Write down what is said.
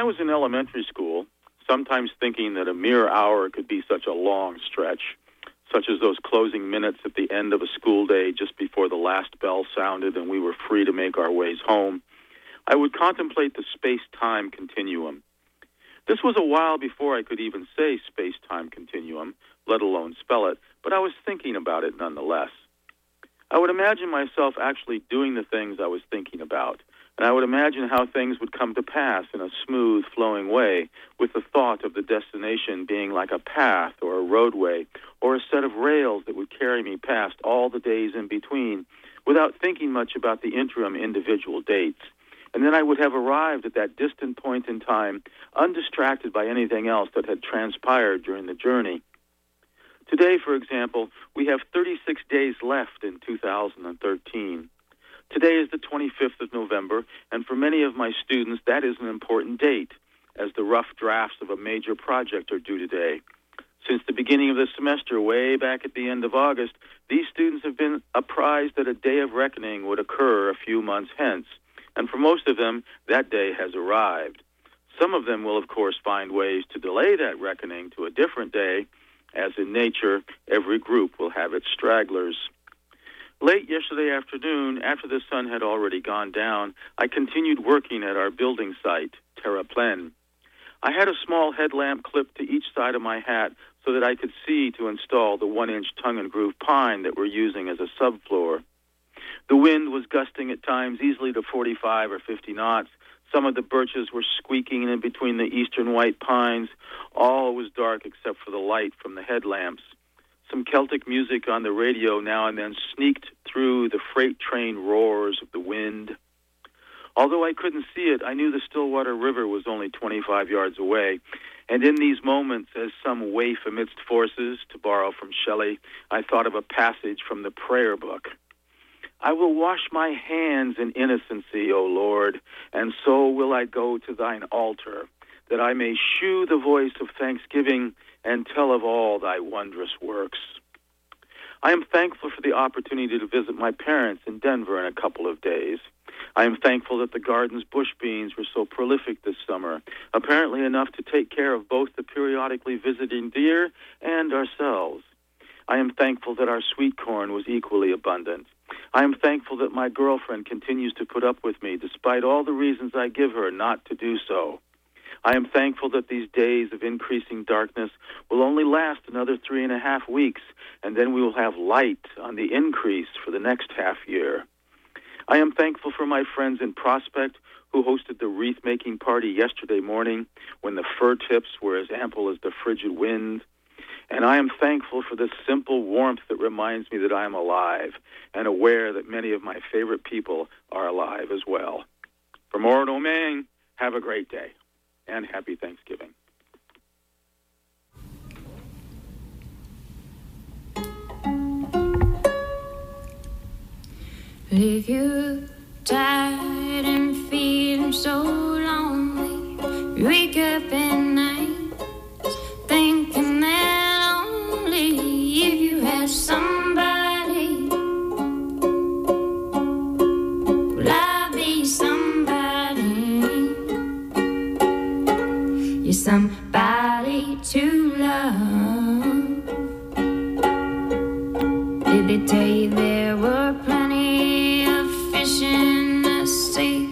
I was in elementary school, sometimes thinking that a mere hour could be such a long stretch, such as those closing minutes at the end of a school day just before the last bell sounded and we were free to make our ways home, I would contemplate the space time continuum. This was a while before I could even say space time continuum, let alone spell it, but I was thinking about it nonetheless. I would imagine myself actually doing the things I was thinking about, and I would imagine how things would come to pass in a smooth, flowing way, with the thought of the destination being like a path or a roadway or a set of rails that would carry me past all the days in between without thinking much about the interim individual dates. And then I would have arrived at that distant point in time, undistracted by anything else that had transpired during the journey. Today, for example, we have 36 days left in 2013. Today is the 25th of November, and for many of my students, that is an important date, as the rough drafts of a major project are due today. Since the beginning of the semester, way back at the end of August, these students have been apprised that a day of reckoning would occur a few months hence, and for most of them, that day has arrived. Some of them will, of course, find ways to delay that reckoning to a different day, as in nature, every group will have its stragglers. Late yesterday afternoon, after the sun had already gone down, I continued working at our building site, Terra Plen. I had a small headlamp clipped to each side of my hat so that I could see to install the one inch tongue and groove pine that we're using as a subfloor. The wind was gusting at times easily to 45 or 50 knots, some of the birches were squeaking in between the eastern white pines. All was dark except for the light from the headlamps. Some Celtic music on the radio now and then sneaked through the freight train roars of the wind. Although I couldn't see it, I knew the Stillwater River was only 25 yards away. And in these moments, as some waif amidst forces, to borrow from Shelley, I thought of a passage from the prayer book. I will wash my hands in innocency, O Lord, and so will I go to thine altar, that I may shew the voice of thanksgiving and tell of all thy wondrous works. I am thankful for the opportunity to visit my parents in Denver in a couple of days. I am thankful that the garden's bush beans were so prolific this summer, apparently enough to take care of both the periodically visiting deer and ourselves. I am thankful that our sweet corn was equally abundant. I am thankful that my girlfriend continues to put up with me despite all the reasons I give her not to do so. I am thankful that these days of increasing darkness will only last another three and a half weeks, and then we will have light on the increase for the next half year. I am thankful for my friends in Prospect who hosted the wreath making party yesterday morning when the fir tips were as ample as the frigid wind. And I am thankful for the simple warmth that reminds me that I am alive and aware that many of my favorite people are alive as well. For Maura Domingue, have a great day and happy Thanksgiving. If you're tired and feeling so lonely, wake up at night thinking that only if you somebody you somebody to love. Did they tell you there were plenty of fish in the sea?